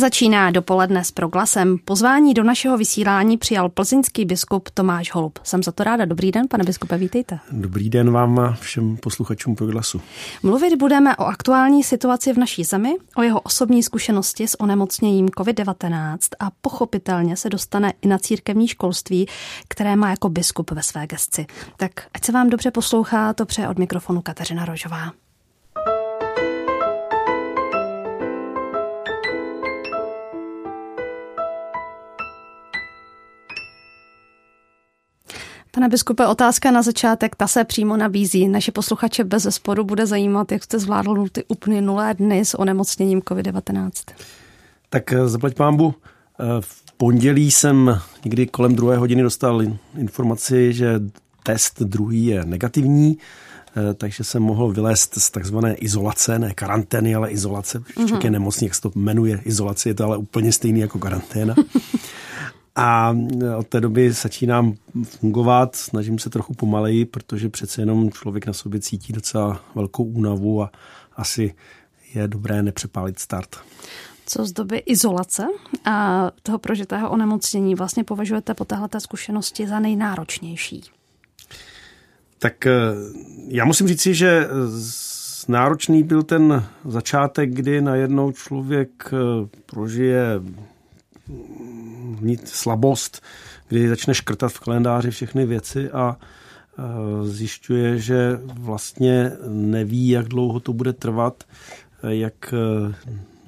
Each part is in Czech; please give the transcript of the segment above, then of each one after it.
Začíná dopoledne s proglasem. Pozvání do našeho vysílání přijal plzeňský biskup Tomáš Holub. Jsem za to ráda. Dobrý den, pane biskupe, vítejte. Dobrý den vám a všem posluchačům proglasu. Mluvit budeme o aktuální situaci v naší zemi, o jeho osobní zkušenosti s onemocněním COVID-19 a pochopitelně se dostane i na církevní školství, které má jako biskup ve své gesci. Tak ať se vám dobře poslouchá, to přeje od mikrofonu Kateřina Rožová. Pane biskupe, otázka na začátek, ta se přímo nabízí. Naše posluchače bez zesporu bude zajímat, jak jste zvládl ty úplně nulé dny s onemocněním COVID-19. Tak eh, zaplať pámbu. Eh, v pondělí jsem někdy kolem druhé hodiny dostal informaci, že test druhý je negativní, eh, takže jsem mohl vylézt z takzvané izolace, ne karantény, ale izolace. Člověk mm-hmm. je nemocný, jak se to jmenuje. Izolace je to ale úplně stejný jako karanténa. A od té doby začínám fungovat, snažím se trochu pomaleji, protože přece jenom člověk na sobě cítí docela velkou únavu a asi je dobré nepřepálit start. Co z doby izolace a toho prožitého onemocnění vlastně považujete po této zkušenosti za nejnáročnější? Tak eh, já musím říci, že náročný byl ten začátek, kdy najednou člověk eh, prožije mít slabost, kdy začne škrtat v kalendáři všechny věci a zjišťuje, že vlastně neví, jak dlouho to bude trvat, jak e,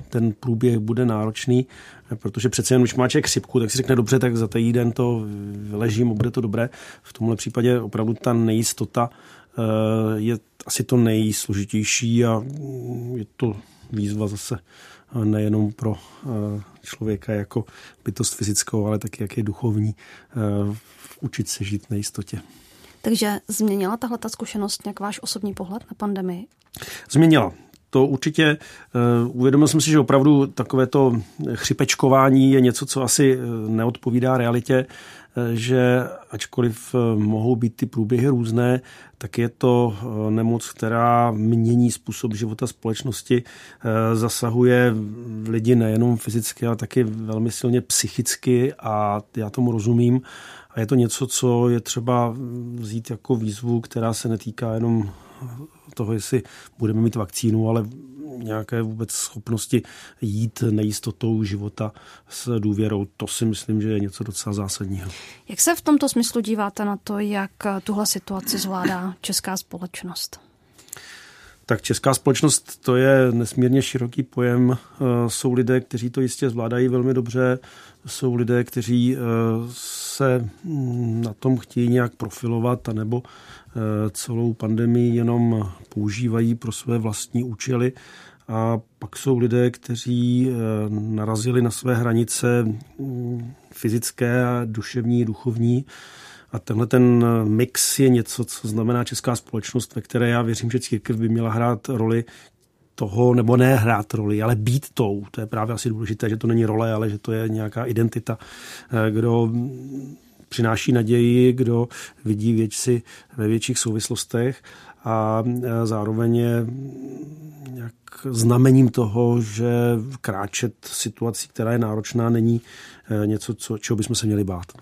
ten průběh bude náročný, protože přece jen, když má člověk chřipku, tak si řekne dobře, tak za týden to ležím a bude to dobré. V tomhle případě opravdu ta nejistota e, je asi to nejsložitější a je to výzva zase nejenom pro člověka jako bytost fyzickou, ale taky jak je duchovní, eh, učit se žít v nejistotě. Takže změnila tahle ta zkušenost nějak váš osobní pohled na pandemii? Změnila. To určitě uh, uvědomil jsem si, že opravdu takové to chřipečkování je něco, co asi neodpovídá realitě že ačkoliv eh, mohou být ty průběhy různé, tak je to eh, nemoc, která mění způsob života společnosti, eh, zasahuje lidi nejenom fyzicky, ale taky velmi silně psychicky a já tomu rozumím. A je to něco, co je třeba vzít jako výzvu, která se netýká jenom toho, jestli budeme mít vakcínu, ale nějaké vůbec schopnosti jít nejistotou života s důvěrou. To si myslím, že je něco docela zásadního. Jak se v tomto smyslu díváte na to, jak tuhle situaci zvládá česká společnost? Tak česká společnost to je nesmírně široký pojem. Eh, jsou lidé, kteří to jistě zvládají velmi dobře, jsou lidé, kteří eh, se mm, na tom chtějí nějak profilovat, anebo eh, celou pandemii jenom používají pro své vlastní účely. A pak jsou lidé, kteří narazili na své hranice mm, fyzické, duševní, duchovní a tenhle ten mix je něco, co znamená česká společnost, ve které já věřím, že církev by měla hrát roli toho, nebo ne hrát roli, ale být tou. To je právě asi důležité, že to není role, ale že to je nějaká identita, eh, kdo přináší naději, kdo vidí věci ve větších souvislostech a eh, zároveň je nějak znamením toho, že kráčet situací, která je náročná, není eh, něco, co, čeho bychom se měli bát.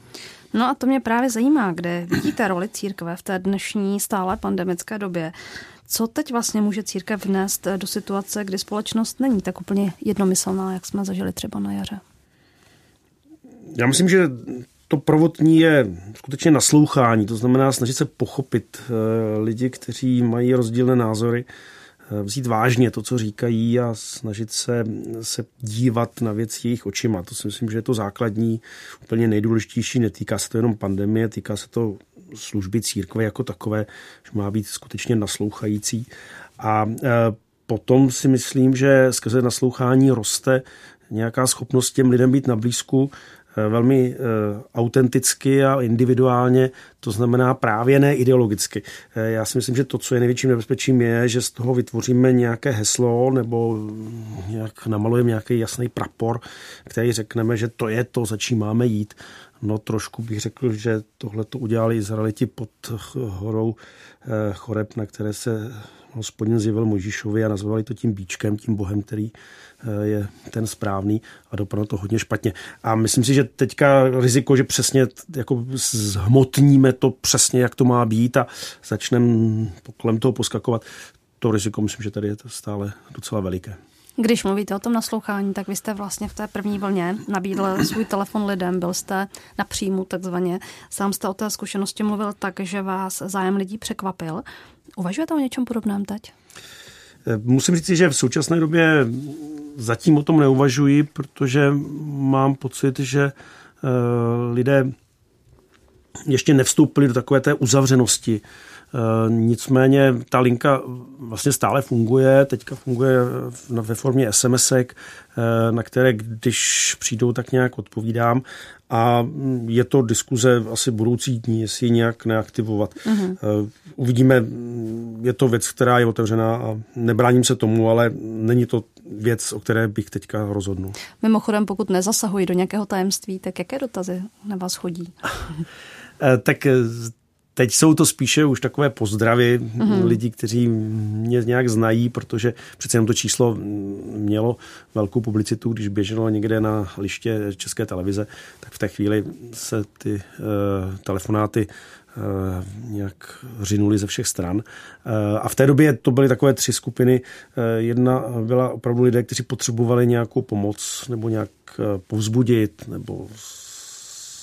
No a to mě právě zajímá, kde vidíte roli církve v té dnešní stále pandemické době. Co teď vlastně může církev vnést do situace, kdy společnost není tak úplně jednomyslná, jak jsme zažili třeba na jaře? Já myslím, že to prvotní je skutečně naslouchání, to znamená snažit se pochopit eh, lidi, kteří mají rozdílné názory, Eh, vzít vážně to, co říkají a snažit se, se dívat na věci jejich očima. To si myslím, že je to základní, úplně nejdůležitější. Netýká se to jenom pandemie, týká se to služby církve jako takové, že má být skutečně naslouchající. A eh, potom si myslím, že skrze naslouchání roste nějaká schopnost těm lidem být na blízku, velmi autenticky a individuálně, to znamená právě ne ideologicky. Já si myslím, že to, co je největším nebezpečím, je, že z toho vytvoříme nějaké heslo nebo nějak namalujeme nějaký jasný prapor, který řekneme, že to je to, za čím máme jít. No trošku bych řekl, že tohle to udělali Izraeliti pod horou choreb, na které se hospodin zjevil Mojžíšovi a nazvali to tím bíčkem, tím bohem, který eh, je ten správný a dopadlo to hodně špatně. A myslím si, že teďka riziko, že přesně jako zhmotníme to přesně, jak to má být a začneme kolem toho poskakovat, to riziko myslím, že tady je to stále docela veliké. Když mluvíte o tom naslouchání, tak vy jste vlastně v té první vlně nabídl svůj telefon lidem, byl jste na příjmu takzvaně. Sám jste o té zkušenosti mluvil tak, že vás zájem lidí překvapil. Uvažujete o něčem podobném teď? Eh, musím říct, že v současné době zatím o tom neuvažuji, protože mám pocit, že eh, lidé ještě nevstoupili do takové té uzavřenosti. Eh, nicméně ta linka vlastně stále funguje, teďka funguje ve formě SMSek, eh, na které když přijdou, tak nějak odpovídám a je to diskuze asi budoucí dní, jestli ji nějak neaktivovat. Uh-huh. Uvidíme, je to věc, která je otevřená a nebráním se tomu, ale není to věc, o které bych teďka rozhodnul. Mimochodem, pokud nezasahují do nějakého tajemství, tak jaké dotazy na vás chodí? tak Teď jsou to spíše už takové pozdravy mm-hmm. lidí, kteří mě nějak znají, protože přece jenom to číslo mělo velkou publicitu, když běželo někde na liště České televize, tak v té chvíli se ty uh, telefonáty uh, nějak řinuli ze všech stran. Uh, a v té době to byly takové tři skupiny. Jedna byla opravdu lidé, kteří potřebovali nějakou pomoc nebo nějak povzbudit nebo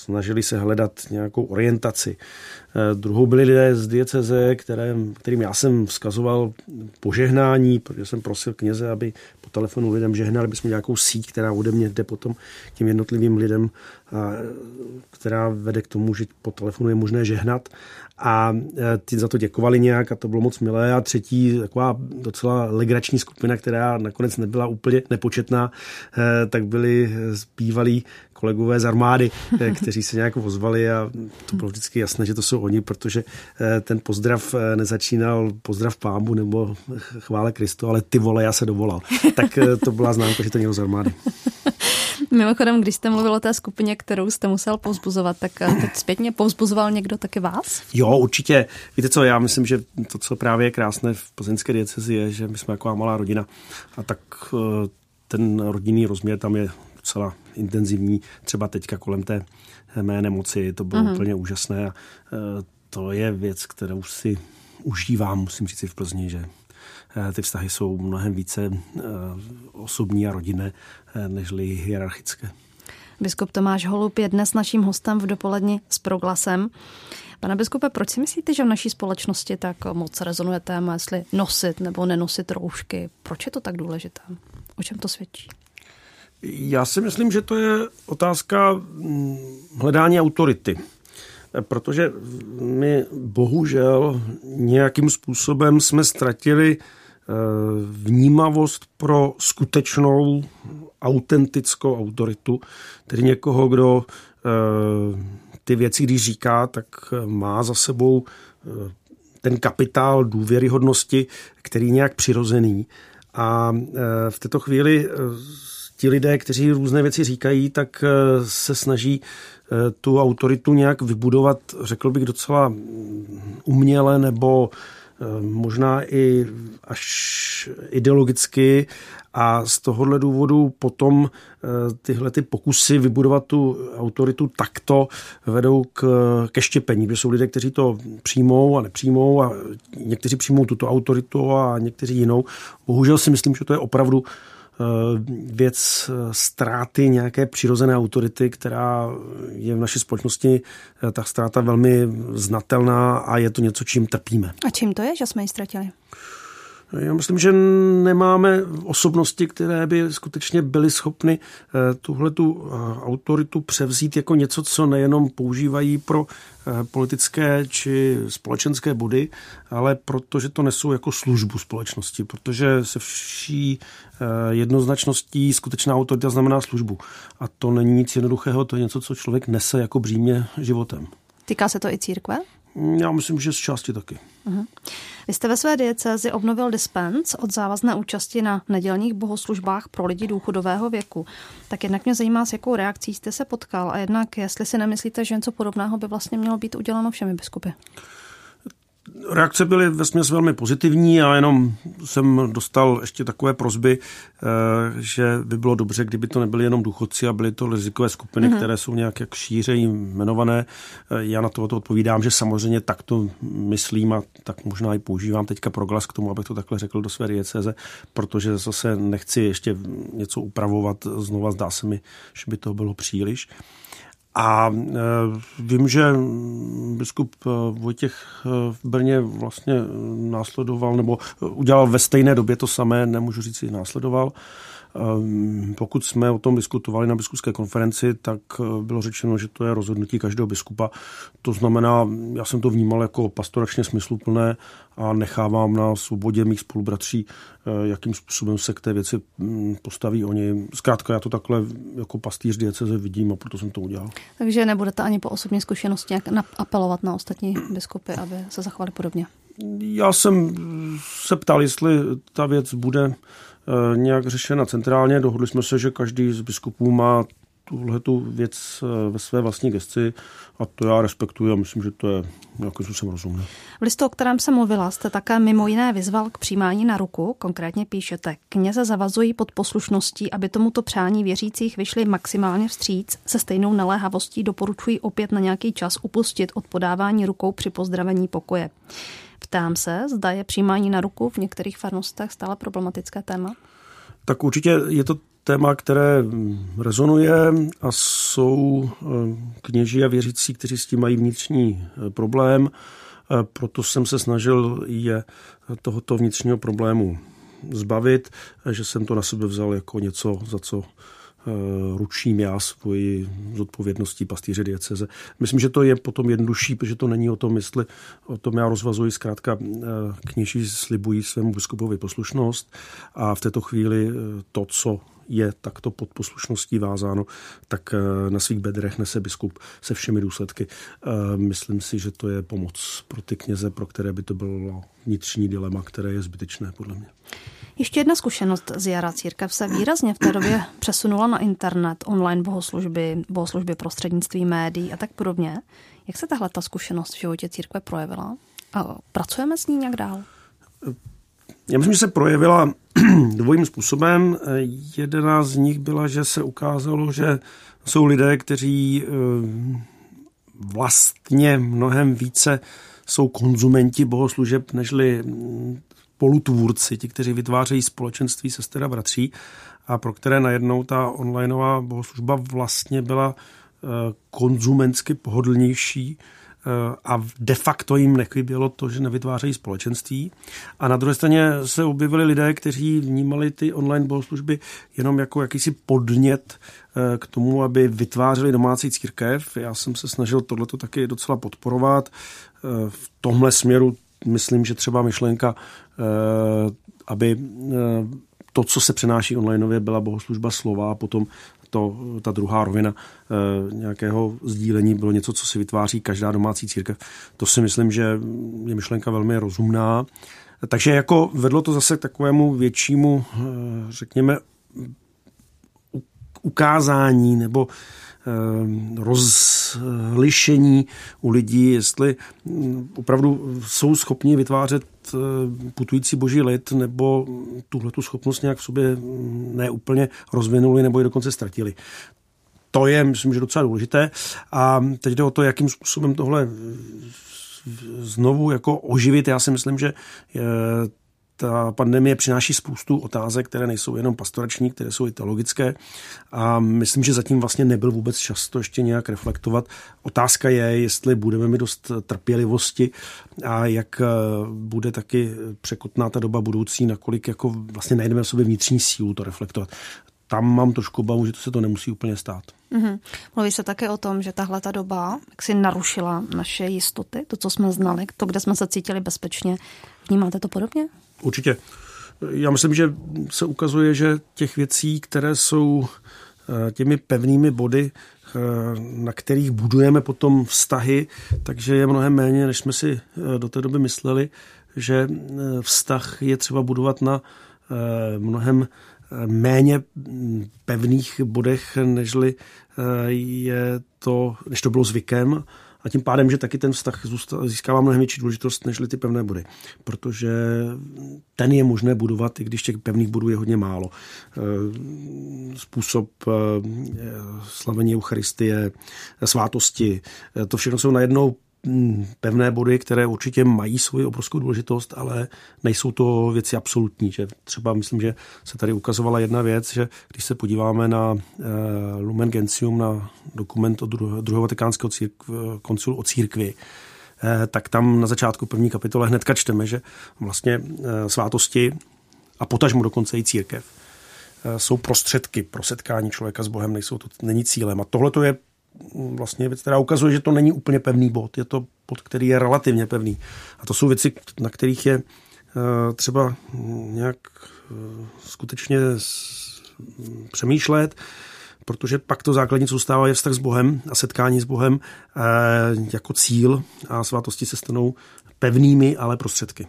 snažili se hledat nějakou orientaci. Eh, druhou byli lidé z dieceze, které, kterým já jsem vzkazoval požehnání, protože jsem prosil kněze, aby po telefonu lidem žehnali, aby jsme nějakou síť, která ode mě jde potom těm jednotlivým lidem, a, která vede k tomu, že po telefonu je možné žehnat. A eh, ty za to děkovali nějak a to bylo moc milé. A třetí, taková docela legrační skupina, která nakonec nebyla úplně nepočetná, eh, tak byli zpívali kolegové z armády, eh, kteří se nějak ozvali a to bylo vždycky jasné, že to jsou oni, protože eh, ten pozdrav eh, nezačínal pozdrav pámu nebo chvále Kristu, ale ty vole, já se dovolal. Tak to byla známka, že to někdo z armády. Mimochodem, když jste mluvil o té skupině, kterou jste musel povzbuzovat, tak teď zpětně povzbuzoval někdo taky vás? Jo, určitě. Víte co, já myslím, že to, co právě je krásné v plzeňské diecezi, je, že my jsme jako malá rodina a tak ten rodinný rozměr tam je docela intenzivní, třeba teďka kolem té mé nemoci, to bylo uh-huh. úplně úžasné a e, to je věc, kterou si užívám, musím říct si v Plzni, že e, ty vztahy jsou mnohem více e, osobní a rodinné, nežli hierarchické. Biskup Tomáš Holub je dnes naším hostem v dopoledni s proglasem. Pane biskupe, proč si myslíte, že v naší společnosti tak moc rezonuje téma, jestli nosit nebo nenosit roušky? Proč je to tak důležité? O čem to svědčí? Já si myslím, že to je otázka mm, hledání autority. Protože my bohužel nějakým způsobem jsme ztratili eh, vnímavost pro skutečnou autentickou autoritu, tedy někoho, kdo eh, ty věci, když říká, tak má za sebou eh, ten kapitál důvěryhodnosti, který nějak přirozený. A v této chvíli ti lidé, kteří různé věci říkají, tak eh, se snaží eh, tu autoritu nějak vybudovat, řekl bych, docela uměle nebo eh, možná i až ideologicky a z tohohle důvodu potom tyhle ty pokusy vybudovat tu autoritu takto vedou k, ke štěpení, kde jsou lidé, kteří to přijmou a nepřijmou a někteří přijmou tuto autoritu a někteří jinou. Bohužel si myslím, že to je opravdu věc eh, ztráty nějaké přirozené autority, která je v naší společnosti eh, ta ztráta velmi znatelná a je to něco, čím trpíme. A čím to je, že jsme ji ztratili? Já myslím, že nemáme osobnosti, které by skutečně byly schopny eh, tuhle tu eh, autoritu převzít jako něco, co nejenom používají pro eh, politické či společenské body, ale protože to nesou jako službu společnosti, protože se vší jednoznačností skutečná autorita znamená službu. A to není nic jednoduchého, to je něco, co člověk nese jako břímě životem. Týká se to i církve? Já myslím, že z části taky. Uh-huh. Vy jste ve své diecézi obnovil dispens od závazné účasti na nedělních bohoslužbách pro lidi důchodového věku. Tak jednak mě zajímá, s jakou reakcí jste se potkal a jednak jestli si nemyslíte, že něco podobného by vlastně mělo být uděláno všemi biskupy. Reakce byly vesměs velmi pozitivní a jenom jsem dostal ještě takové prozby, eh, že by bylo dobře, kdyby to nebyly jenom důchodci a byly to rizikové skupiny, mm-hmm. které jsou nějak jak šířeji jmenované. Eh, já na to odpovídám, že samozřejmě tak to myslím a tak možná i používám teďka proglas k tomu, abych to takhle řekl do své dieceze, protože zase nechci ještě něco upravovat. Znova zdá se mi, že by to bylo příliš. A e, vím, že biskup e, Vojtěch e, v Brně vlastně následoval, nebo udělal ve stejné době to samé, nemůžu říct, že následoval. Ehm, pokud jsme o tom diskutovali na biskupské konferenci, tak eh, bylo řečeno, že to je rozhodnutí každého biskupa. To znamená, já jsem to vnímal jako pastoračně smysluplné a nechávám na svobodě mých spolubratří, eh, jakým způsobem se k té věci hm, postaví oni. Zkrátka já to takhle jako pastýř dieceze vidím a proto jsem to udělal. Takže nebudete ani po osobní zkušenosti nějak apelovat na ostatní biskupy, aby se zachovali podobně? Já jsem se ptal, jestli ta věc bude nějak řešena centrálně. Dohodli jsme se, že každý z biskupů má tuhle tu věc eh, ve své vlastní gesci a to já respektuji a myslím, že to je nějakým způsobem rozumné. V listu, o kterém se mluvila, jste také mimo jiné vyzval k přijímání na ruku. Konkrétně píšete, kněze zavazují pod poslušností, aby tomuto přání věřících vyšli maximálně vstříc. Se stejnou naléhavostí doporučují opět na nějaký čas upustit od podávání rukou při pozdravení pokoje. Ptám se, zda je přijímání na ruku v některých farnostech stále problematické téma? Tak určitě je to téma, které rezonuje a jsou eh, kněží a věřící, kteří s tím mají vnitřní eh, problém. Eh, proto jsem se snažil je tohoto vnitřního problému zbavit, že jsem to na sebe vzal jako něco, za co ručím já svoji zodpovědností pastýře dieceze. Myslím, že to je potom jednodušší, protože to není o tom, jestli o tom já rozvazuji zkrátka eh, kněží slibují svému biskupovi poslušnost a v této chvíli eh, to, co je takto pod poslušností vázáno, tak na svých bedrech nese biskup se všemi důsledky. Myslím si, že to je pomoc pro ty kněze, pro které by to bylo vnitřní dilema, které je zbytečné podle mě. Ještě jedna zkušenost z jara církev se výrazně v té době přesunula na internet, online bohoslužby, bohoslužby prostřednictví médií a tak podobně. Jak se tahle ta zkušenost v životě církve projevila? A pracujeme s ní nějak dál? Já myslím, že se projevila dvojím způsobem. Jedna z nich byla, že se ukázalo, že jsou lidé, kteří eh, vlastně mnohem více jsou konzumenti bohoslužeb, nežli spolutvůrci, ti, kteří vytvářejí společenství sester a bratří a pro které najednou ta onlineová bohoslužba vlastně byla eh, konzumensky pohodlnější eh, a de facto jim nechybělo to, že nevytvářejí společenství. A na druhé straně se objevili lidé, kteří vnímali ty online bohoslužby jenom jako jakýsi podnět eh, k tomu, aby vytvářeli domácí církev. Já jsem se snažil tohleto taky docela podporovat. V tomhle směru myslím, že třeba myšlenka, eh, aby eh, to, co se přenáší onlineově, byla bohoslužba slova a potom to, ta druhá rovina e, nějakého sdílení bylo něco, co si vytváří každá domácí církev. To si myslím, že je myšlenka velmi rozumná. Takže jako vedlo to zase k takovému většímu, řekněme, ukázání nebo Eh, rozlišení u lidí, jestli mm, opravdu jsou schopni vytvářet eh, putující boží lid, nebo tuhle tu schopnost nějak v sobě mm, neúplně rozvinuli, nebo ji dokonce ztratili. To je, myslím, že docela důležité. A teď jde o to, jakým způsobem tohle znovu jako oživit. Já si myslím, že ta pandemie přináší spoustu otázek, které nejsou jenom pastorační, které jsou i teologické a myslím, že zatím vlastně nebyl vůbec čas to ještě nějak reflektovat. Otázka je, jestli budeme mít dost trpělivosti a jak eh, bude taky překotná ta doba budoucí, nakolik jako vlastně najdeme v sobě vnitřní sílu to reflektovat tam mám trošku obavu, že to se to nemusí úplně stát. Mm-hmm. Mluví se také o tom, že tahle ta doba jak si narušila naše jistoty, to, co jsme znali, to, kde jsme se cítili bezpečně. Vnímáte to podobně? Určitě. Já myslím, že se ukazuje, že těch věcí, které jsou eh, těmi pevnými body, eh, na kterých budujeme potom vztahy, takže je mnohem méně, než jsme si eh, do té doby mysleli, že vztah je třeba budovat na mnohem méně pevných bodech, nežli je to, než to bylo zvykem a tím pádem, že taky ten vztah získává mnohem větší důležitost než ty pevné body, protože ten je možné budovat, i když těch pevných bodů je hodně málo. Eh, způsob eh, slavení Eucharistie, svátosti, to všechno jsou najednou pevné body, které určitě mají svoji obrovskou důležitost, ale nejsou to věci absolutní. Že třeba myslím, že se tady ukazovala jedna věc, že když se podíváme na uh, Lumen Gentium, na dokument od druhého vatikánského církv, koncilu o církvi, uh, tak tam na začátku první kapitole hnedka čteme, že vlastně uh, svátosti a potažmo dokonce i církev jsou prostředky pro setkání člověka s Bohem, nejsou to, není cílem. A tohle to je vlastně věc, která ukazuje, že to není úplně pevný bod. Je to bod, který je relativně pevný. A to jsou věci, na kterých je eh, třeba nějak eh, skutečně přemýšlet, protože pak to základní, zůstává, je vztah s Bohem a setkání s Bohem eh, jako cíl a svátosti se stanou pevnými, ale prostředky.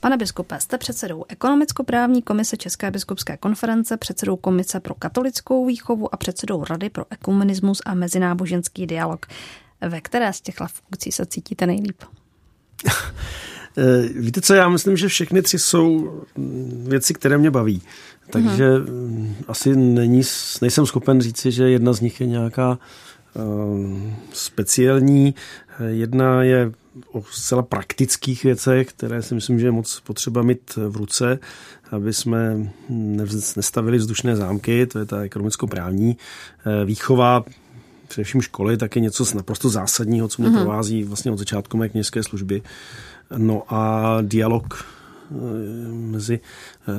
Pane biskupe, jste předsedou ekonomicko-právní komise České biskupské konference, předsedou komise pro katolickou výchovu a předsedou Rady pro ekumenismus a mezináboženský dialog. Ve které z těchto funkcí se cítíte nejlíp? Eh, víte co, já myslím, že všechny tři jsou věci, které mě baví. Takže mm. asi není, nejsem schopen říci, že jedna z nich je nějaká uh, speciální. Jedna je o zcela praktických věcech, které si myslím, že je moc potřeba mít v ruce, aby jsme nestavili vzdušné zámky, to je ta ekonomicko-právní eh, výchova, především školy, tak je něco naprosto zásadního, co mě mm-hmm. provází vlastně od začátku mé kněžské služby. No a dialog eh, mezi eh,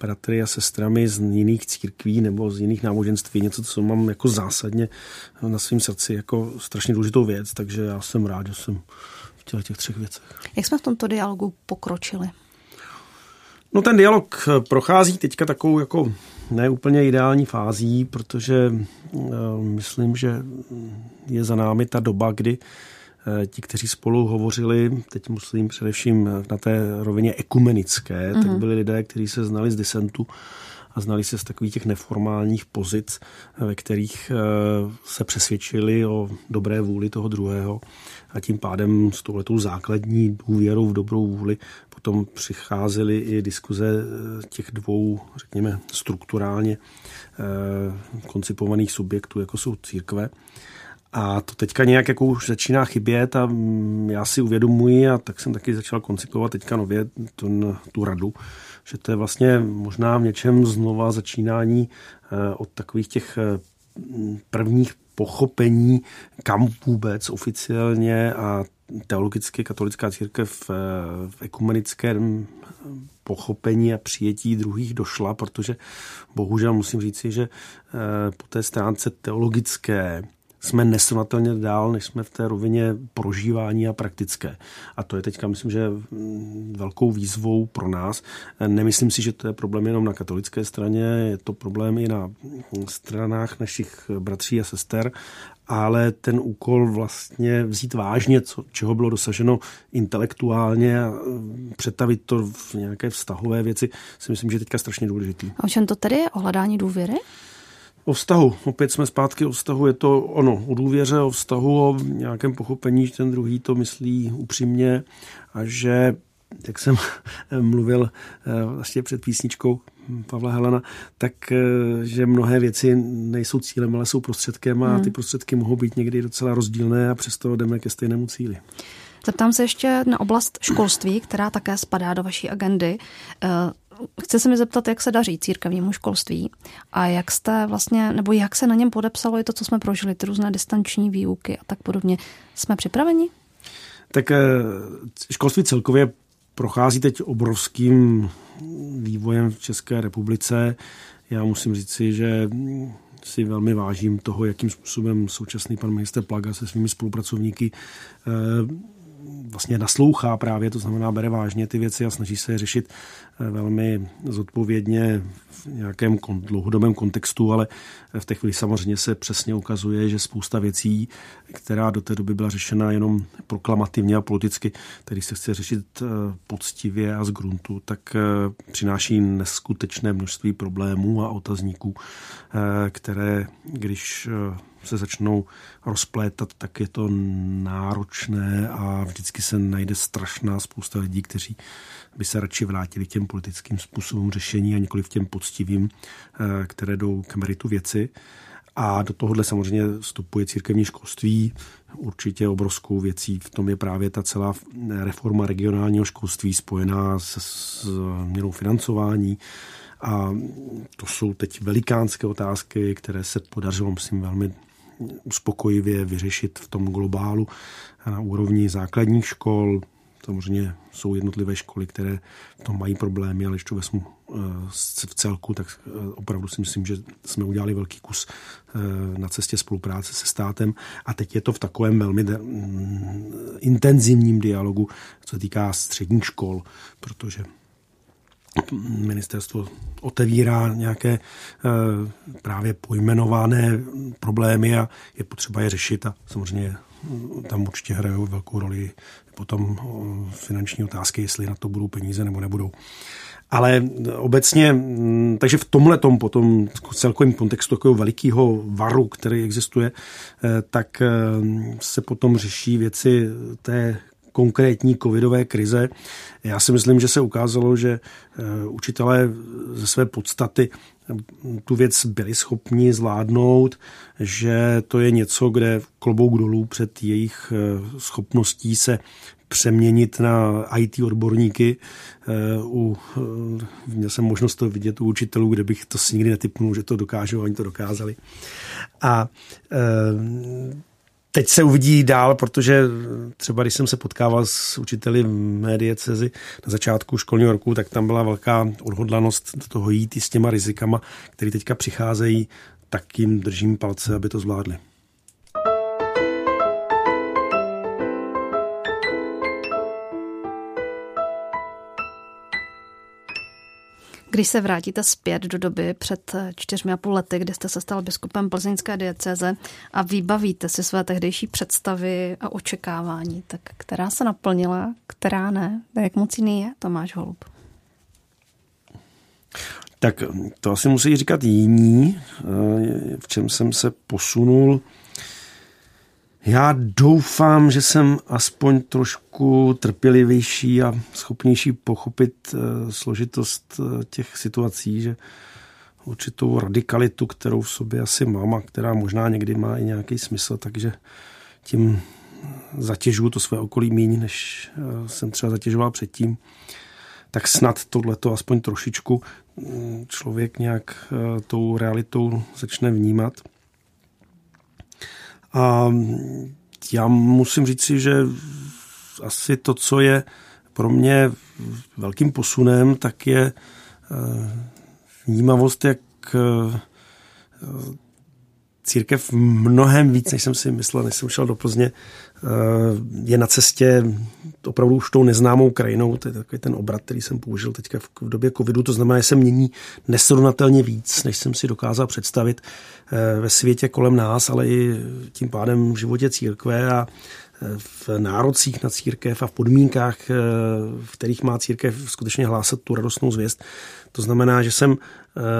bratry a sestrami z jiných církví nebo z jiných náboženství, něco, co mám jako zásadně na svém srdci jako strašně důležitou věc, takže já jsem rád, že jsem těchto těch třech věcech. Jak jsme v tomto dialogu pokročili? No ten dialog eh, prochází teďka takovou jako neúplně ideální fází, protože uh, myslím, že je za námi ta doba, kdy uh, ti, kteří spolu hovořili, teď musím především na té rovině ekumenické, mm-hmm. tak mhm. byli lidé, kteří se znali z disentu a znali se z takových těch neformálních pozic, ve kterých se přesvědčili o dobré vůli toho druhého a tím pádem s touhletou základní důvěrou v dobrou vůli potom přicházely i diskuze eh, těch dvou, řekněme, strukturálně eh, koncipovaných subjektů, jako jsou církve. A to teďka nějak jako už začíná chybět a mm, já si uvědomuji a tak jsem taky začal koncipovat teďka nově tu, tu radu, že to je vlastně možná v něčem znova začínání eh, od takových těch prvních pochopení, kam vůbec oficiálně a teologicky katolická církev v, v ekumenickém pochopení a přijetí druhých došla, protože bohužel musím říci, že eh, po té stránce teologické jsme nesrovnatelně dál, než jsme v té rovině prožívání a praktické. A to je teďka, myslím, že velkou výzvou pro nás. Nemyslím si, že to je problém jenom na katolické straně, je to problém i na stranách našich bratří a sester, ale ten úkol vlastně vzít vážně, co, čeho bylo dosaženo intelektuálně a přetavit to v nějaké vztahové věci, si myslím, že je teďka strašně důležitý. A o čem to tedy je? O hledání důvěry? O vztahu. Opět jsme zpátky o vztahu. Je to ono, o důvěře, o vztahu, o nějakém pochopení, že ten druhý to myslí upřímně a že, jak jsem mluvil eh, vlastně před písničkou, Pavla Helena, tak eh, že mnohé věci nejsou cílem, ale jsou prostředkem a hmm. ty prostředky mohou být někdy docela rozdílné a přesto jdeme ke stejnému cíli. Zeptám se ještě na oblast školství, která také spadá do vaší agendy. Chci se mi zeptat, jak se daří církevnímu školství a jak jste vlastně, nebo jak se na něm podepsalo i to, co jsme prožili, ty různé distanční výuky a tak podobně. Jsme připraveni? Tak eh, školství celkově prochází teď obrovským vývojem v České republice. Já musím říci, že si velmi vážím toho, jakým způsobem současný pan minister Plaga se svými spolupracovníky eh, vlastně naslouchá právě, to znamená bere vážně ty věci a snaží se je řešit eh, velmi zodpovědně v nějakém dlouhodobém kontextu, ale v té chvíli samozřejmě se přesně ukazuje, že spousta věcí, která do té doby byla řešena jenom proklamativně a politicky, tedy se chce řešit eh, poctivě a z gruntu, tak eh, přináší neskutečné množství problémů a otazníků, které, když se začnou rozplétat, tak je to náročné a vždycky se najde strašná spousta lidí, kteří by se radši vrátili k těm politickým způsobům řešení a nikoli v těm poctivým, eh, které jdou k meritu věci. A do tohohle samozřejmě vstupuje církevní školství. Určitě obrovskou věcí v tom je právě ta celá reforma regionálního školství spojená se změnou financování. A to jsou teď velikánské otázky, které se podařilo, myslím, velmi uspokojivě vyřešit v tom globálu na úrovni základních škol. Samozřejmě jsou jednotlivé školy, které v tom mají problémy, ale to vezmu eh, v celku, tak eh, opravdu si myslím, že jsme udělali velký kus eh, na cestě spolupráce se státem a teď je to v takovém velmi mm, intenzivním dialogu, co se týká středních škol, protože ministerstvo otevírá nějaké eh, právě pojmenované problémy a je potřeba je řešit a samozřejmě eh, tam určitě hrajou velkou roli potom eh, finanční otázky, jestli na to budou peníze nebo nebudou. Ale obecně, mm, takže v tomhle tom potom celkovém kontextu takového velikého varu, který existuje, tak se potom řeší věci té konkrétní covidové krize. Já si myslím, že se ukázalo, že eh, učitelé ze své podstaty eh, tu věc byli schopni zvládnout, že to je něco, kde klobouk dolů před jejich eh, schopností se přeměnit na IT odborníky. U, měl jsem možnost to vidět u učitelů, kde bych to si nikdy netypnul, že to dokážou, oni to dokázali. A Teď se uvidí dál, protože třeba když jsem se potkával s učiteli mé diecezi na začátku školního roku, tak tam byla velká odhodlanost do toho jít i s těma rizikama, které teďka přicházejí, tak jim držím palce, aby to zvládli. Když se vrátíte zpět do doby před čtyřmi a půl lety, kdy jste se stal biskupem plzeňské diecéze a vybavíte si své tehdejší představy a očekávání, tak která se naplnila, která ne? Jak moc jiný je Tomáš Holub? Tak to asi musí říkat jiní, v čem jsem se posunul. Já doufám, že jsem aspoň trošku trpělivější a schopnější pochopit eh, složitost eh, těch situací, že určitou radikalitu, kterou v sobě asi mám a která možná někdy má i nějaký smysl, takže tím zatěžuju to své okolí méně, než eh, jsem třeba zatěžoval předtím, tak snad tohleto aspoň trošičku mm, člověk nějak tou realitou začne vnímat. A já musím říct si, že asi to, co je pro mě velkým posunem, tak je eh, vnímavost, jak eh, církev mnohem víc, než jsem si myslel, než jsem šel do Plzně, eh, je na cestě opravdu už tou neznámou krajinou. To je takový ten obrat, který jsem použil teďka v době covidu. To znamená, že se mění nesrovnatelně víc, než jsem si dokázal představit ve světě kolem nás, ale i tím pádem v životě církve a eh, v nárocích na církev a v podmínkách, v kterých má církev skutečně hlásat tu radostnou zvěst. To znamená, že jsem,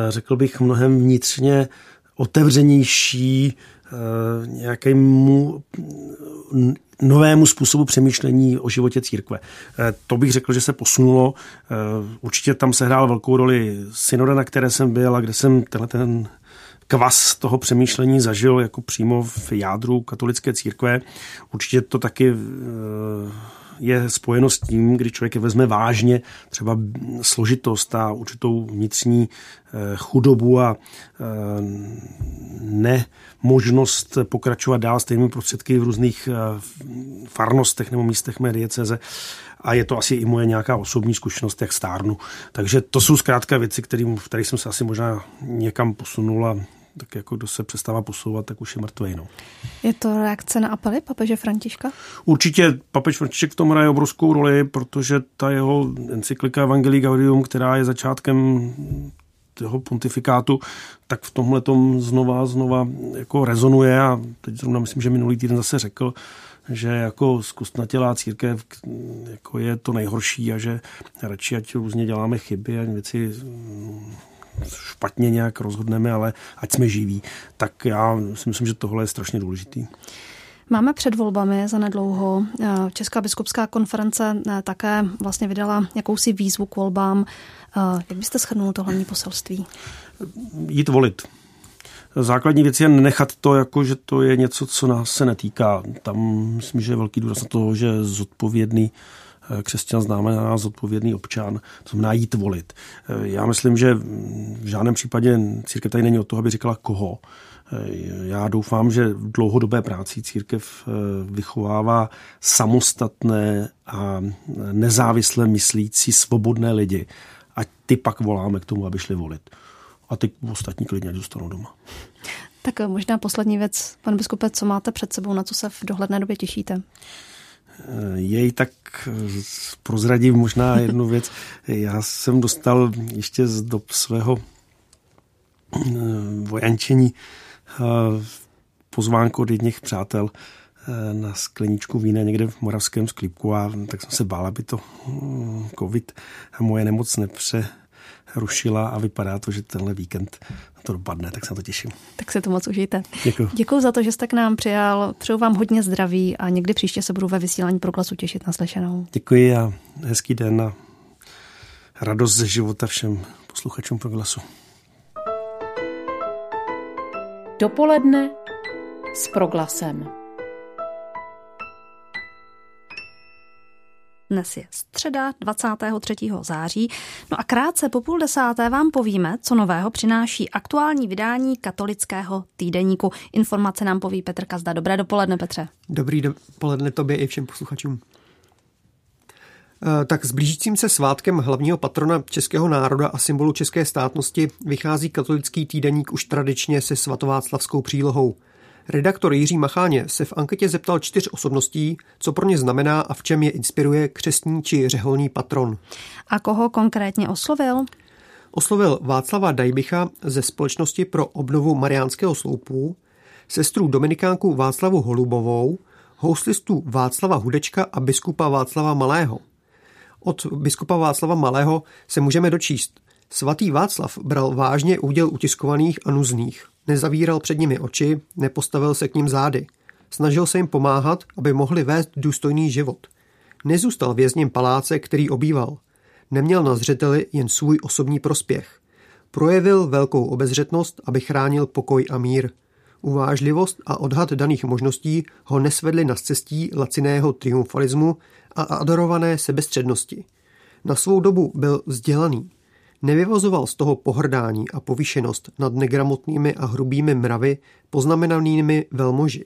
řekl bych, mnohem vnitřně otevřenější eh, nějakému novému způsobu přemýšlení o životě církve. Eh, to bych řekl, že se posunulo. Eh, určitě tam se hrál velkou roli synoda, na které jsem byl a kde jsem tenhle ten kvas toho přemýšlení zažil jako přímo v jádru katolické církve. Určitě to taky je spojeno s tím, kdy člověk je vezme vážně třeba složitost a určitou vnitřní eh, chudobu a eh, nemožnost pokračovat dál stejnými prostředky v různých eh, farnostech nebo místech mé dieceze. A je to asi i moje nějaká osobní zkušenost, jak stárnu. Takže to jsou zkrátka věci, kterým, v kterých jsem se asi možná někam posunul a tak jako kdo se přestává posouvat, tak už je mrtvý. No. Je to reakce na apely papeže Františka? Určitě papež František v tom hraje obrovskou roli, protože ta jeho encyklika Evangelii Gaudium, která je začátkem jeho pontifikátu, tak v tomhle tom znova, znova jako rezonuje a teď zrovna myslím, že minulý týden zase řekl, že jako zkostnatělá církev jako je to nejhorší a že radši ať různě děláme chyby a věci špatně nějak rozhodneme, ale ať jsme živí. Tak já si myslím, že tohle je strašně důležitý. Máme před volbami za nedlouho. Česká biskupská konference eh, také vlastně vydala jakousi výzvu k volbám. Eh, jak byste shrnul to hlavní poselství? Jít volit. Základní věc je nechat to, jako že to je něco, co nás se netýká. Tam myslím, že je velký důraz na to, že zodpovědný Eh, křesťan znamená zodpovědný občan, to znamená jít volit. Eh, já myslím, že v žádném případě církev tady není o toho, aby říkala koho. Eh, já doufám, že v dlouhodobé práci církev vychovává samostatné a nezávisle myslící svobodné lidi. A ty pak voláme k tomu, aby šli volit. A ty ostatní klidně zůstanou doma. Tak možná poslední věc, pan biskupe, co máte před sebou, na co se v dohledné době těšíte? Jej tak prozradím možná jednu věc. Já jsem dostal ještě z dob svého eh, vojančení eh, pozvánku od jedných přátel eh, na skleničku vína někde v Moravském sklípku a tak jsem se bál, aby to covid a moje nemoc nepře rušila a vypadá to, že tenhle víkend to dopadne, tak se na to těším. Tak se to moc užijte. Děkuji. Děkuji za to, že jste k nám přijal. Přeju vám hodně zdraví a někdy příště se budu ve vysílání pro glasu těšit na slyšenou. Děkuji a hezký den a radost ze života všem posluchačům pro glasu. Dopoledne s proglasem. Dnes je středa 23. září. No a krátce po půl desáté vám povíme, co nového přináší aktuální vydání katolického týdeníku. Informace nám poví Petr Kazda. Dobré dopoledne, Petře. Dobrý dopoledne tobě i všem posluchačům. Eh, tak s blížícím se svátkem hlavního patrona českého národa a symbolu české státnosti vychází katolický týdeník už tradičně se svatováclavskou přílohou – Redaktor Jiří Macháně se v anketě zeptal čtyř osobností, co pro ně znamená a v čem je inspiruje křestní či řeholní patron. A koho konkrétně oslovil? Oslovil Václava Dajbicha ze Společnosti pro obnovu Mariánského sloupu, sestru Dominikánku Václavu Holubovou, houslistu Václava Hudečka a biskupa Václava Malého. Od biskupa Václava Malého se můžeme dočíst. Svatý Václav bral vážně úděl utiskovaných a nuzných. Nezavíral před nimi oči, nepostavil se k ním zády. Snažil se jim pomáhat, aby mohli vést důstojný život. Nezůstal vězněm paláce, který obýval. Neměl na zřeteli jen svůj osobní prospěch. Projevil velkou obezřetnost, aby chránil pokoj a mír. Uvážlivost a odhad daných možností ho nesvedli na cestí laciného triumfalismu a adorované sebestřednosti. Na svou dobu byl vzdělaný, Nevyvozoval z toho pohrdání a povýšenost nad negramotnými a hrubými mravy poznamenanými velmoži.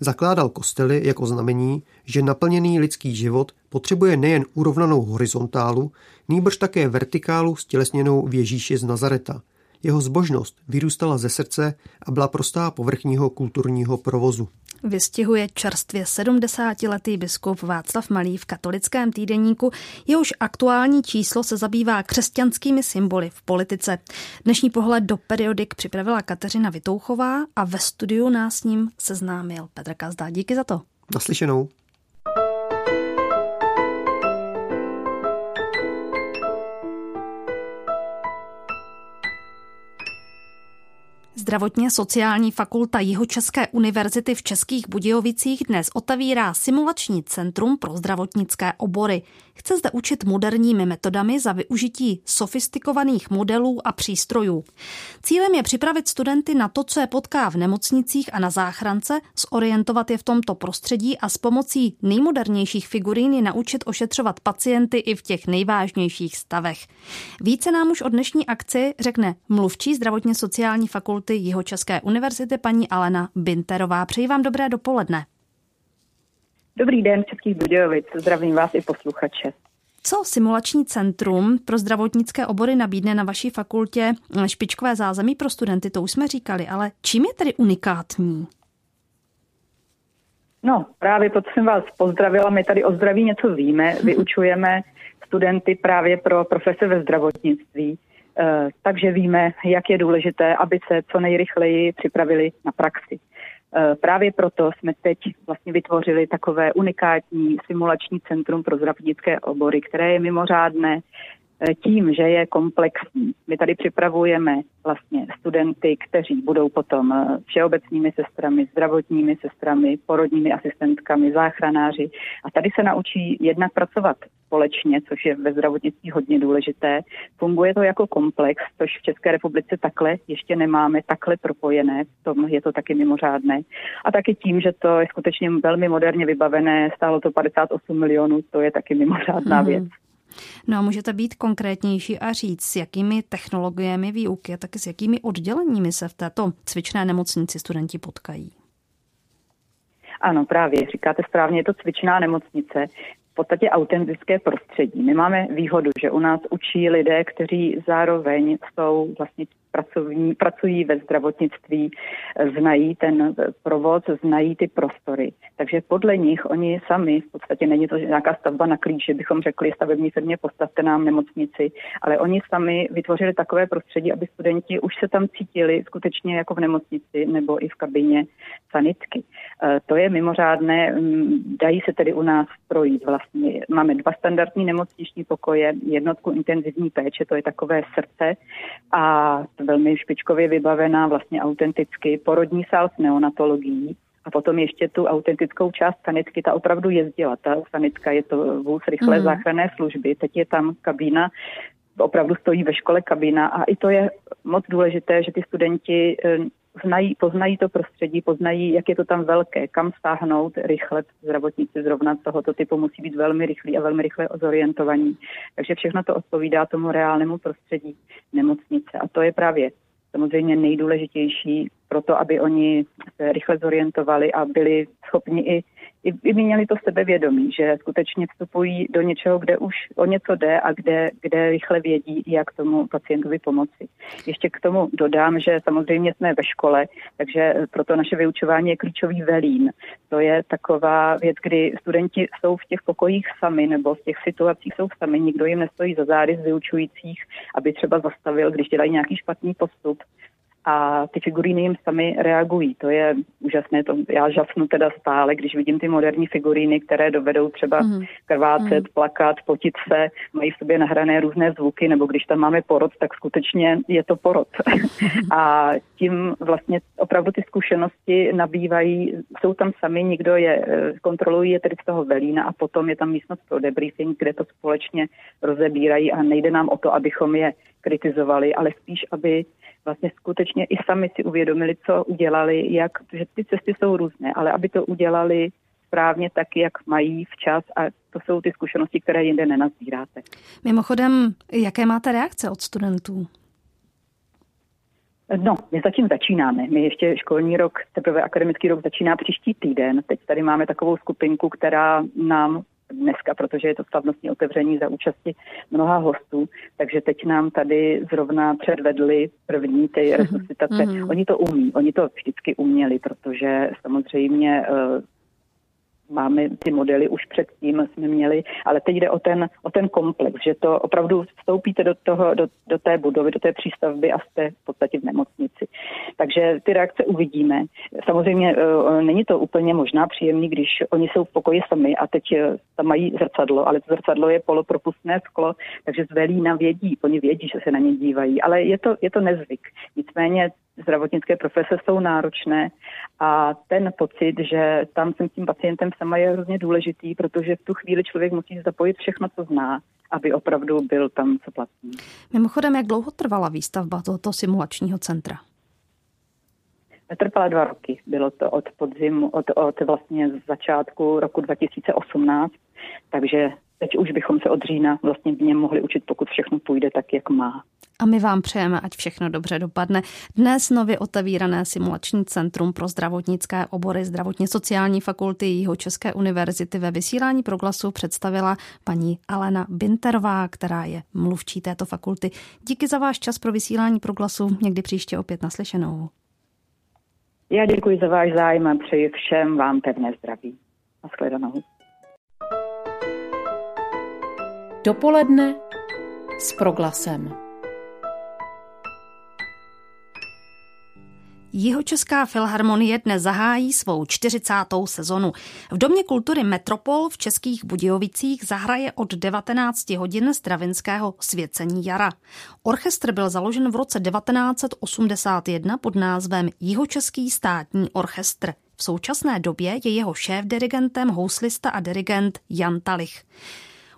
Zakládal kostely jako znamení, že naplněný lidský život potřebuje nejen urovnanou horizontálu, nýbrž také vertikálu stělesněnou v Ježíši z Nazareta. Jeho zbožnost vyrůstala ze srdce a byla prostá povrchního kulturního provozu vystihuje čerstvě 70-letý biskup Václav Malý v katolickém týdeníku, jehož aktuální číslo se zabývá křesťanskými symboly v politice. Dnešní pohled do periodik připravila Kateřina Vitouchová a ve studiu nás s ním seznámil Petr Kazda. Díky za to. Naslyšenou. Zdravotně sociální fakulta Jihočeské univerzity v Českých Budějovicích dnes otevírá simulační centrum pro zdravotnické obory. Chce zde učit moderními metodami za využití sofistikovaných modelů a přístrojů. Cílem je připravit studenty na to, co je potká v nemocnicích a na záchrance, zorientovat je v tomto prostředí a s pomocí nejmodernějších figurín je naučit ošetřovat pacienty i v těch nejvážnějších stavech. Více nám už o dnešní akci řekne mluvčí zdravotně sociální fakulty Jihočeské univerzity paní Alena Binterová. Přeji vám dobré dopoledne. Dobrý den, Českých Budějovic. Zdravím vás i posluchače. Co simulační centrum pro zdravotnické obory nabídne na vaší fakultě špičkové zázemí pro studenty, to už jsme říkali, ale čím je tedy unikátní? No, právě proto jsem vás pozdravila. My tady o zdraví něco víme. Vyučujeme studenty právě pro profese ve zdravotnictví. Eh, takže víme, jak je důležité, aby se co nejrychleji připravili na praxi. Eh, právě proto jsme teď vlastně vytvořili takové unikátní simulační centrum pro zdravotnické obory, které je mimořádné tím, že je komplexní. My tady připravujeme vlastně studenty, kteří budou potom eh, všeobecnými sestrami, zdravotními sestrami, porodními asistentkami, záchranáři. A tady se naučí jednak pracovat společně, což je ve zdravotnictví hodně důležité. Funguje to jako komplex, což v České republice takhle ještě nemáme, takhle propojené, v tom je to taky mimořádné. A taky tím, že to je skutečně velmi moderně vybavené, stálo to 58 milionů, to je taky mimořádná mm-hmm. věc. No a můžete být konkrétnější a říct, s jakými technologiemi výuky a taky s jakými odděleními se v této cvičné nemocnici studenti potkají? Ano, právě, říkáte správně, je to cvičná nemocnice, v podstatě autentické prostředí. My máme výhodu, že u nás učí lidé, kteří zároveň jsou vlastně pracovní, pracují ve zdravotnictví, znají ten provoz, znají ty prostory. Takže podle nich oni sami, v podstatě není to nějaká stavba na klíči, bychom řekli stavební firmě postavte nám nemocnici, ale oni sami vytvořili takové prostředí, aby studenti už se tam cítili skutečně jako v nemocnici nebo i v kabině sanitky. E, to je mimořádné, dají se tedy u nás projít vlastně. Máme dva standardní nemocniční pokoje, jednotku intenzivní péče, to je takové srdce a velmi špičkově vybavená, vlastně autenticky, porodní sál s neonatologií, a potom ještě tu autentickou část sanitky, ta opravdu jezdila. Ta sanitka je to vůz rychlé mm. záchranné služby. Teď je tam kabína, opravdu stojí ve škole kabína a i to je moc důležité, že ty studenti eh, znají, poznají to prostředí, poznají, jak je to tam velké, kam stáhnout rychle. Zdravotníci zrovna tohoto typu musí být velmi rychlí a velmi rychle zorientovaní. Takže všechno to odpovídá tomu reálnému prostředí nemocnice. A to je právě samozřejmě nejdůležitější pro to, aby oni se rychle zorientovali a byli schopni i i, i měli to sebevědomí, že skutečně vstupují do něčeho, kde už o něco jde a kde, kde rychle vědí, jak tomu pacientovi pomoci. Ještě k tomu dodám, že samozřejmě jsme ve škole, takže proto naše vyučování je klíčový velín. To je taková věc, kdy studenti jsou v těch pokojích sami nebo v těch situacích jsou sami, nikdo jim nestojí za zády z vyučujících, aby třeba zastavil, když dělají nějaký špatný postup a ty figuríny jim sami reagují. To je úžasné, to já žasnu teda stále, když vidím ty moderní figuríny, které dovedou třeba mm. krvácet, mm. plakat, potit se, mají v sobě nahrané různé zvuky, nebo když tam máme porod, tak skutečně je to porod. a tím vlastně opravdu ty zkušenosti nabývají, jsou tam sami, nikdo je eh, kontrolují je tedy z toho velína a potom je tam místnost pro debriefing, kde to společně rozebírají a nejde nám o to, abychom je kritizovali, ale spíš, aby vlastně skutečně i sami si uvědomili, co udělali, jak, že ty cesty jsou různé, ale aby to udělali správně tak, jak mají včas a to jsou ty zkušenosti, které jinde nenazbíráte. Mimochodem, jaké máte reakce od studentů? No, my zatím začínáme. My ještě školní rok, teprve akademický rok začíná příští týden. Teď tady máme takovou skupinku, která nám dneska, protože je to slavnostní otevření za účasti mnoha hostů, takže teď nám tady zrovna předvedli první ty mhm. resuscitace. Mm-hmm. Oni to umí, oni to vždycky uměli, protože samozřejmě uh, máme ty modely už předtím jsme měli, ale teď jde o ten, o ten komplex, že to opravdu vstoupíte do, toho, do, do té budovy, do té přístavby a jste v podstatě v nemocnici. Takže ty reakce uvidíme. Samozřejmě uh, není to úplně možná příjemný, když oni jsou v pokoji sami a teď uh, tam mají zrcadlo, ale to zrcadlo je polopropustné sklo, takže z velína vědí, oni vědí, že se na ně dívají, ale je to, je to nezvyk. Nicméně zdravotnické profese jsou náročné a ten pocit, že tam jsem s tím pacientem sama je hrozně důležitý, protože v tu chvíli člověk musí zapojit všechno, co zná, aby opravdu byl tam, co platí. Mimochodem, jak dlouho trvala výstavba tohoto simulačního centra? Trvala dva roky. Bylo to od podzimu, od, od vlastně začátku roku 2018, takže teď už bychom se od října vlastně v něm mohli učit, pokud všechno půjde tak, jak má. A my vám přejeme, ať všechno dobře dopadne. Dnes nově otevírané simulační centrum pro zdravotnické obory zdravotně sociální fakulty Jiho České univerzity ve vysílání proglasu představila paní Alena Binterová, která je mluvčí této fakulty. Díky za váš čas pro vysílání proglasu. Někdy příště opět naslyšenou. Já děkuji za váš zájem a přeji všem vám pevné zdraví. Naschledanou. Dopoledne s proglasem. Jihočeská filharmonie dnes zahájí svou 40. sezonu. V Domě kultury Metropol v Českých Budějovicích zahraje od 19 hodin Stravinského svěcení jara. Orchestr byl založen v roce 1981 pod názvem Jihočeský státní orchestr. V současné době je jeho šéf-dirigentem, houslista a dirigent Jan Talich.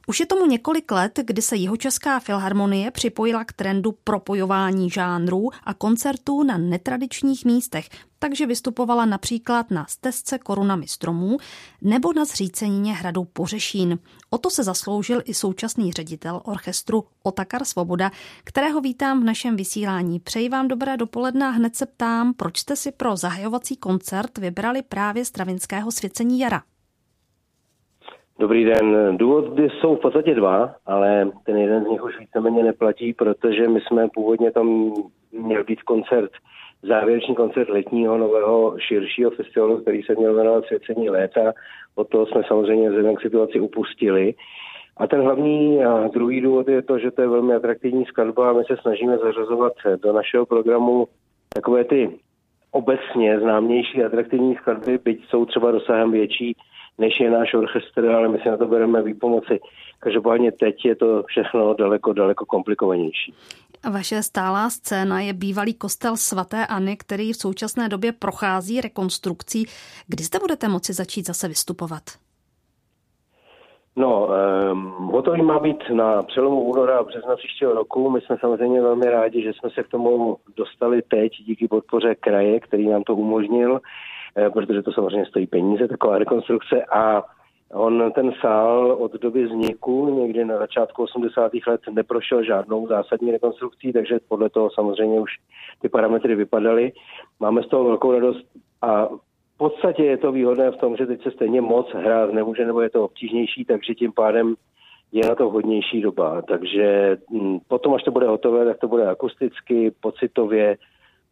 Už je tomu několik let, kdy se Jihočeská filharmonie připojila k trendu propojování žánrů a koncertů na netradičních místech, takže vystupovala například na stezce korunami stromů nebo na zřícenině hradu Pořešín. O to se zasloužil i současný ředitel orchestru Otakar Svoboda, kterého vítám v našem vysílání. Přeji vám dobré dopoledne a hned se ptám, proč jste si pro zahajovací koncert vybrali právě Stravinského svěcení jara. Dobrý den. Důvody jsou v podstatě dva, ale ten jeden z nich už víceméně neplatí, protože my jsme původně tam měl být koncert, závěrečný koncert letního nového širšího festivalu, který se měl jmenovat Svěcení léta. Od toho jsme samozřejmě vzhledem k situaci upustili. A ten hlavní a druhý důvod je to, že to je velmi atraktivní skladba a my se snažíme zařazovat do našeho programu takové ty obecně známější atraktivní skladby, byť jsou třeba dosahem větší než je náš orchestr, ale my si na to bereme výpomoci. Každopádně teď je to všechno daleko, daleko komplikovanější. Vaše stálá scéna je bývalý kostel svaté Anny, který v současné době prochází rekonstrukcí. Kdy zde budete moci začít zase vystupovat? No, um, hotový má být na přelomu února a března příštího roku. My jsme samozřejmě velmi rádi, že jsme se k tomu dostali teď díky podpoře kraje, který nám to umožnil. Eh, protože to samozřejmě stojí peníze, taková rekonstrukce a On ten sál od doby vzniku, někdy na začátku 80. let, neprošel žádnou zásadní rekonstrukcí, takže podle toho samozřejmě už ty parametry vypadaly. Máme z toho velkou radost a v podstatě je to výhodné v tom, že teď se stejně moc hrát nemůže, nebo je to obtížnější, takže tím pádem je na to hodnější doba. Takže hm, potom, až to bude hotové, tak to bude akusticky, pocitově,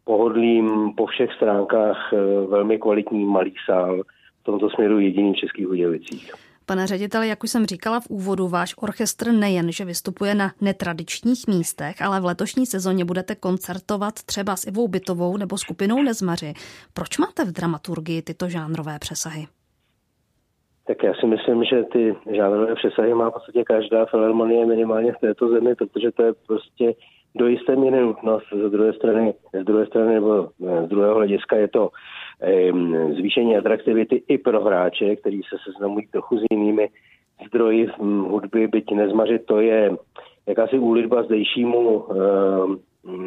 pohodlým po všech stránkách eh, velmi kvalitní malý sál, v tomto směru jediný v Českých Budějovicích. Pane řediteli, jak už jsem říkala v úvodu, váš orchestr nejen, že vystupuje na netradičních místech, ale v letošní sezóně budete koncertovat třeba s Ivou Bytovou nebo skupinou Nezmaři. Proč máte v dramaturgii tyto žánrové přesahy? Tak já si myslím, že ty žánrové přesahy má v podstatě každá filharmonie minimálně v této zemi, protože to je prostě do jisté míry nutnost, z druhé strany, z druhé strany nebo z druhého hlediska je to zvýšení atraktivity i pro hráče, kteří se seznamují trochu s jinými zdroji um, hudby, byť nezmařit, to je jakási úlitba zdejšímu,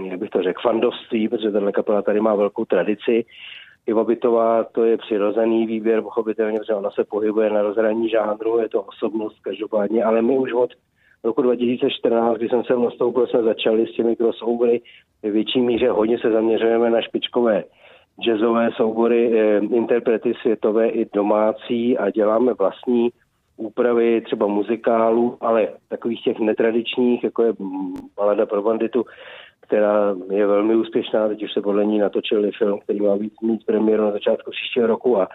jak bych to řekl, fandovství, protože tahle kapela tady má velkou tradici. Iva Bytová, to je přirozený výběr, pochopitelně, protože ona se pohybuje na rozhraní žánru, je to osobnost každopádně, ale my už od roku 2014, kdy jsem sem nastoupil, jsme začali s těmi crossovery. V větší míře hodně se zaměřujeme na špičkové jazzové soubory, eh, interprety světové i domácí a děláme vlastní úpravy třeba muzikálů, ale takových těch netradičních, jako je balada pro banditu, která je velmi úspěšná. Teď už se podle ní natočili film, který má být mít premiéru na začátku příštího roku a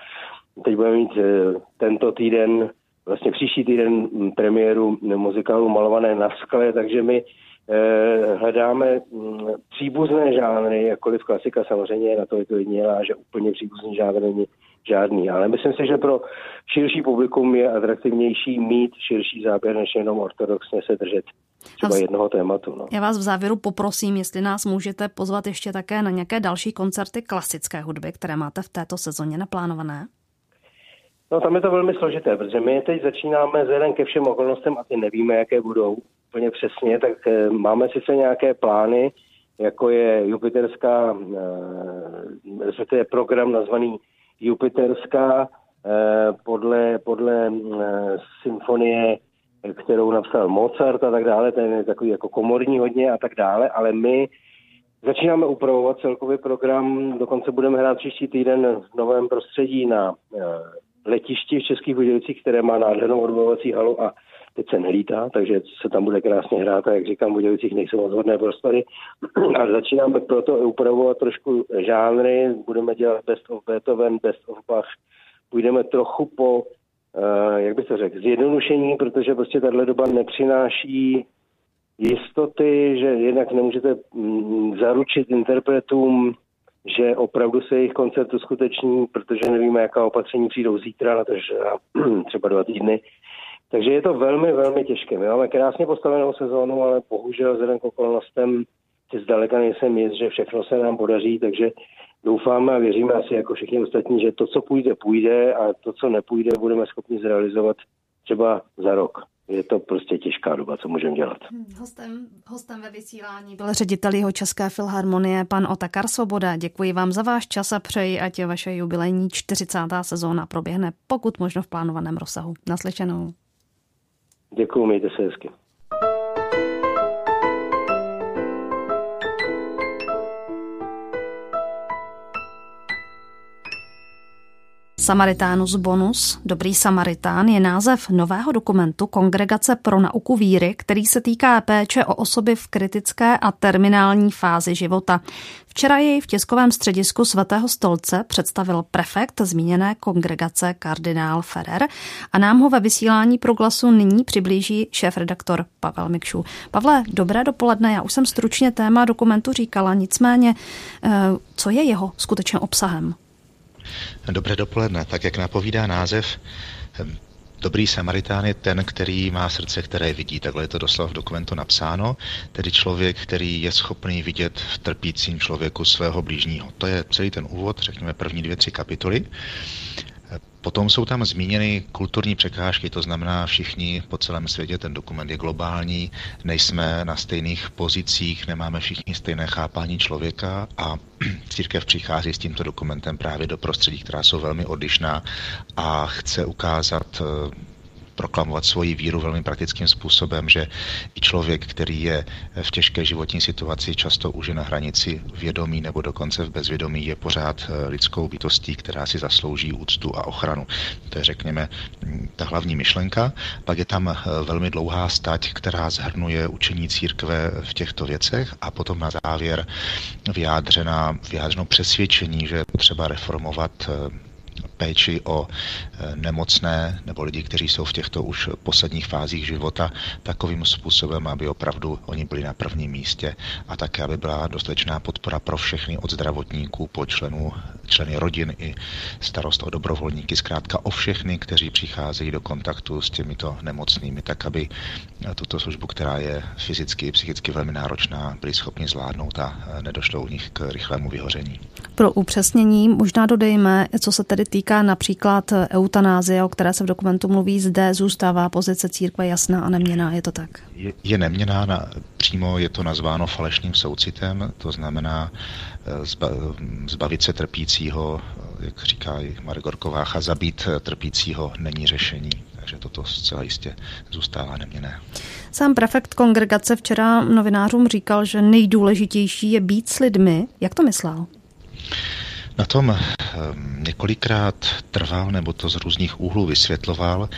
teď budeme mít eh, tento týden vlastně příští týden premiéru muzikálu Malované na skle, takže my eh, hledáme mm, příbuzné žánry, jakkoliv klasika samozřejmě je na to vyklidnělá, že úplně příbuzný žánr není žádný. Ale myslím si, že pro širší publikum je atraktivnější mít širší záběr, než jenom ortodoxně se držet třeba jednoho tématu. No. Já vás v závěru poprosím, jestli nás můžete pozvat ještě také na nějaké další koncerty klasické hudby, které máte v této sezóně naplánované. No tam je to velmi složité, protože my teď začínáme jeden ke všem okolnostem a ty nevíme, jaké budou úplně přesně, tak eh, máme sice nějaké plány, jako je Jupiterská, eh, respektive program nazvaný Jupiterská eh, podle, podle symfonie, kterou napsal Mozart a tak dále, ten je takový jako komorní hodně a tak dále, ale my Začínáme upravovat celkový program, dokonce budeme hrát příští týden v novém prostředí na letišti v Českých Budějovicích, které má nádhernou odbavovací halu a teď se nelítá, takže se tam bude krásně hrát a jak říkám, v Budějovicích nejsou moc hodné prostory. A začínáme proto upravovat trošku žánry, budeme dělat Best of Beethoven, Best of Bach, půjdeme trochu po, uh, jak bych to řekl, zjednodušení, protože prostě tahle doba nepřináší jistoty, že jednak nemůžete mm, zaručit interpretům že opravdu se jejich koncert uskuteční, protože nevíme, jaká opatření přijdou zítra, na to, že třeba dva týdny. Takže je to velmi, velmi těžké. My máme krásně postavenou sezónu, ale bohužel vzhledem k okolnostem si zdaleka nejsem jist, že všechno se nám podaří, takže doufáme a věříme asi jako všichni ostatní, že to, co půjde, půjde a to, co nepůjde, budeme schopni zrealizovat třeba za rok je to prostě těžká doba, co můžeme dělat. Hmm, hostem, hostem ve vysílání byl ředitel jeho České filharmonie, pan Otakar Svoboda. Děkuji vám za váš čas a přeji, ať je vaše jubilejní 40. sezóna proběhne pokud možno v plánovaném rozsahu. Naslyšenou. Děkuji, mějte se hezky. Samaritánus Bonus, Dobrý Samaritán, je název nového dokumentu Kongregace pro nauku víry, který se týká péče o osoby v kritické a terminální fázi života. Včera jej v tiskovém středisku svatého stolce představil prefekt zmíněné kongregace kardinál Ferrer a nám ho ve vysílání pro glasu nyní přiblíží šéf-redaktor Pavel Mikšů. Pavle, dobré dopoledne, já už jsem stručně téma dokumentu říkala, nicméně eh, co je jeho skutečným obsahem? Dobré dopoledne. Tak jak napovídá název, Dobrý Samaritán je ten, který má srdce, které vidí. Takhle je to doslova v dokumentu napsáno. Tedy člověk, který je schopný vidět v trpícím člověku svého blížního. To je celý ten úvod, řekněme první dvě, tři kapitoly. Potom jsou tam zmíněny kulturní překážky, to znamená všichni po celém světě, ten dokument je globální, nejsme na stejných pozicích, nemáme všichni stejné chápání člověka a církev přichází s tímto dokumentem právě do prostředí, která jsou velmi odlišná a chce ukázat proklamovat svoji víru velmi praktickým způsobem, že i člověk, který je v těžké životní situaci, často už je na hranici vědomí nebo dokonce v bezvědomí, je pořád eh, lidskou bytostí, která si zaslouží úctu a ochranu. To je, řekněme, mm, ta hlavní myšlenka. Pak je tam eh, velmi dlouhá stať, která zhrnuje učení církve v těchto věcech a potom na závěr vyjádřená, vyjádřeno přesvědčení, že je potřeba reformovat eh, péči o e, nemocné nebo lidi, kteří jsou v těchto už posledních fázích života takovým způsobem, aby opravdu oni byli na prvním místě a také, aby byla dostatečná podpora pro všechny od zdravotníků po členů, členy rodin i starost o dobrovolníky, zkrátka o všechny, kteří přicházejí do kontaktu s těmito nemocnými, tak aby tuto službu, která je fyzicky i psychicky velmi náročná, byli schopni zvládnout a nedošlo u nich k rychlému vyhoření. Pro upřesnění možná dodejme, co se tedy týká například eutanázie, o které se v dokumentu mluví, zde zůstává pozice církve jasná a neměná, je to tak? Je, je neměná, na, přímo je to nazváno falešným soucitem, to znamená eh, zba, zbavit se trpícího, jak říká i Margorková, a zabít trpícího není řešení. Takže toto zcela jistě zůstává neměné. Sám prefekt kongregace včera novinářům říkal, že nejdůležitější je být s lidmi. Jak to myslel? Na tom ehm, několikrát trval, nebo to z různých úhlů vysvětloval.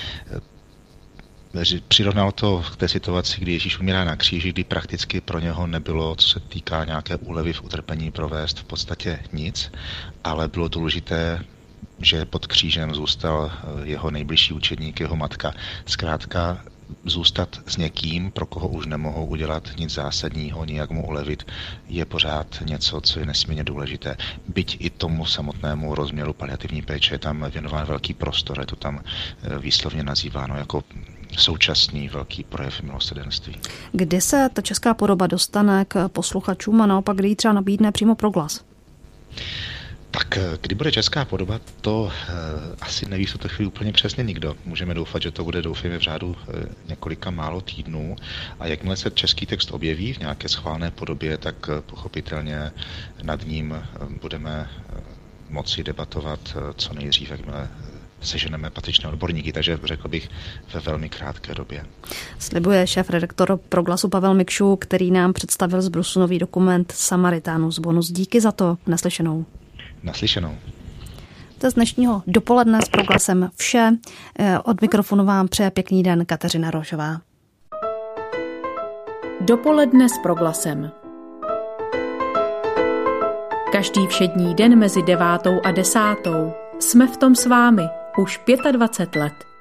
Přirovnal to k té situaci, kdy Ježíš umírá na kříži, kdy prakticky pro něho nebylo, co se týká nějaké úlevy v utrpení, provést v podstatě nic, ale bylo důležité že pod křížem zůstal eh, jeho nejbližší učedník, jeho matka. Zkrátka zůstat s někým, pro koho už nemohou udělat nic zásadního, nijak mu ulevit, je pořád něco, co je nesmírně důležité. Byť i tomu samotnému rozměru paliativní péče je tam věnován velký prostor, je to tam eh, výslovně nazýváno jako současný velký projev milosrdenství. Kdy se ta česká podoba dostane k posluchačům a naopak kdy ji třeba nabídne přímo pro glas? Tak eh, kdy bude česká podoba, to eh, asi neví v tuto chvíli úplně přesně nikdo. Můžeme doufat, že to bude doufejme v řádu eh, několika málo týdnů a jakmile se český text objeví v nějaké schválné podobě, tak pochopitelně nad ním budeme eh, moci debatovat co nejdřív, jakmile seženeme patřičné odborníky, takže řekl bych ve velmi krátké době. Slibuje šéf redaktor proglasu Pavel Mikšu, který nám představil z Brusu nový dokument Samaritánus bonus. Díky za to, naslyšenou. Naslyšenou. To z dnešního dopoledne s proglasem vše. Eh, Od mikrofonu vám přeje pěkný den Kateřina Rožová. Dopoledne s proglasem. Každý všední den mezi devátou a desátou jsme v tom s vámi už 25 let.